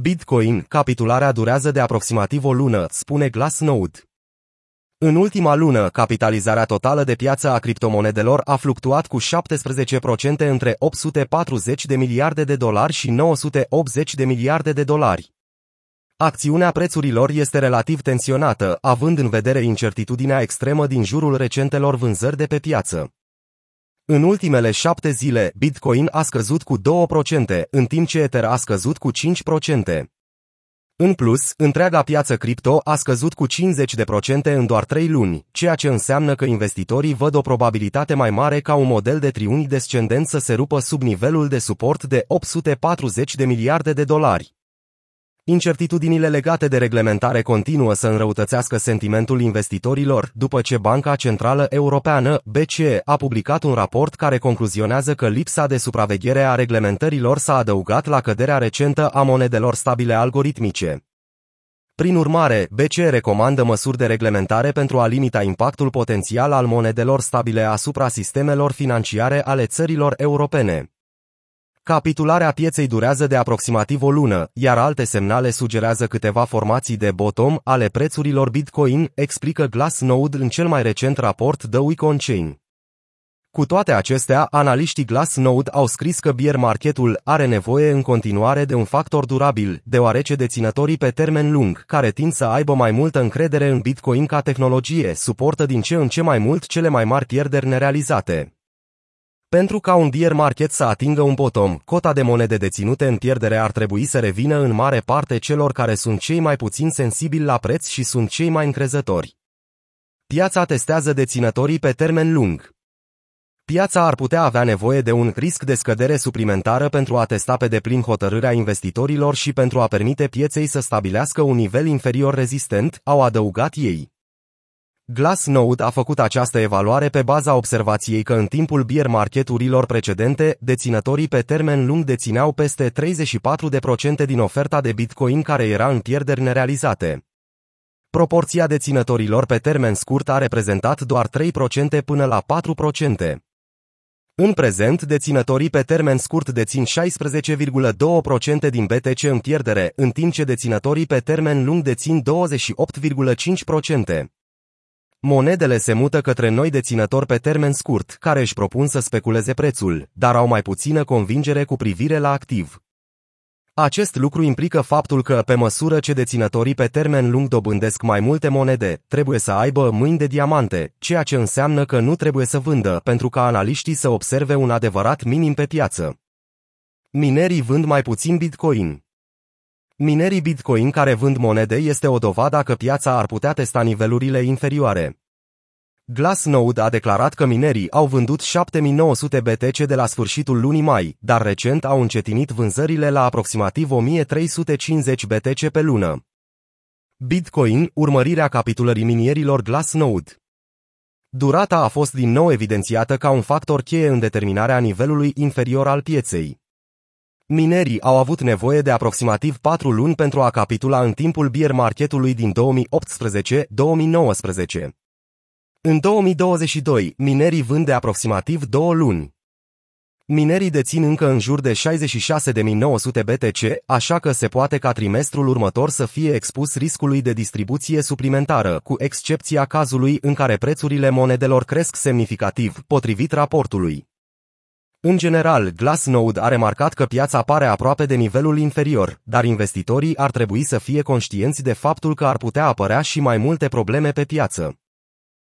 Bitcoin, capitularea durează de aproximativ o lună, spune Glassnode. În ultima lună, capitalizarea totală de piață a criptomonedelor a fluctuat cu 17% între 840 de miliarde de dolari și 980 de miliarde de dolari. Acțiunea prețurilor este relativ tensionată, având în vedere incertitudinea extremă din jurul recentelor vânzări de pe piață. În ultimele șapte zile, Bitcoin a scăzut cu 2%, în timp ce Ether a scăzut cu 5%. În plus, întreaga piață cripto a scăzut cu 50% în doar 3 luni, ceea ce înseamnă că investitorii văd o probabilitate mai mare ca un model de triunghi descendent să se rupă sub nivelul de suport de 840 de miliarde de dolari. Incertitudinile legate de reglementare continuă să înrăutățească sentimentul investitorilor, după ce Banca Centrală Europeană, BCE, a publicat un raport care concluzionează că lipsa de supraveghere a reglementărilor s-a adăugat la căderea recentă a monedelor stabile algoritmice. Prin urmare, BCE recomandă măsuri de reglementare pentru a limita impactul potențial al monedelor stabile asupra sistemelor financiare ale țărilor europene. Capitularea pieței durează de aproximativ o lună, iar alte semnale sugerează câteva formații de bottom ale prețurilor Bitcoin, explică Glassnode în cel mai recent raport The Week on Chain. Cu toate acestea, analiștii Glassnode au scris că bear marketul are nevoie în continuare de un factor durabil, deoarece deținătorii pe termen lung, care tind să aibă mai multă încredere în Bitcoin ca tehnologie, suportă din ce în ce mai mult cele mai mari pierderi nerealizate. Pentru ca un bear market să atingă un bottom, cota de monede deținute în pierdere ar trebui să revină în mare parte celor care sunt cei mai puțin sensibili la preț și sunt cei mai încrezători. Piața testează deținătorii pe termen lung. Piața ar putea avea nevoie de un risc de scădere suplimentară pentru a testa pe deplin hotărârea investitorilor și pentru a permite pieței să stabilească un nivel inferior rezistent, au adăugat ei. Glassnode a făcut această evaluare pe baza observației că în timpul bear marketurilor precedente, deținătorii pe termen lung dețineau peste 34% din oferta de Bitcoin care era în pierderi nerealizate. Proporția deținătorilor pe termen scurt a reprezentat doar 3% până la 4%. În prezent, deținătorii pe termen scurt dețin 16,2% din BTC în pierdere, în timp ce deținătorii pe termen lung dețin 28,5%. Monedele se mută către noi deținători pe termen scurt, care își propun să speculeze prețul, dar au mai puțină convingere cu privire la activ. Acest lucru implică faptul că, pe măsură ce deținătorii pe termen lung dobândesc mai multe monede, trebuie să aibă mâini de diamante, ceea ce înseamnă că nu trebuie să vândă pentru ca analiștii să observe un adevărat minim pe piață. Minerii vând mai puțin Bitcoin. Minerii Bitcoin care vând monede este o dovadă că piața ar putea testa nivelurile inferioare. Glassnode a declarat că minerii au vândut 7900 BTC de la sfârșitul lunii mai, dar recent au încetinit vânzările la aproximativ 1350 BTC pe lună. Bitcoin, urmărirea capitulării minierilor Glassnode. Durata a fost din nou evidențiată ca un factor cheie în determinarea nivelului inferior al pieței. Minerii au avut nevoie de aproximativ 4 luni pentru a capitula în timpul bear marketului din 2018-2019. În 2022, minerii vând de aproximativ 2 luni. Minerii dețin încă în jur de 66.900 BTC, așa că se poate ca trimestrul următor să fie expus riscului de distribuție suplimentară, cu excepția cazului în care prețurile monedelor cresc semnificativ, potrivit raportului. În general, Glassnode a remarcat că piața pare aproape de nivelul inferior, dar investitorii ar trebui să fie conștienți de faptul că ar putea apărea și mai multe probleme pe piață.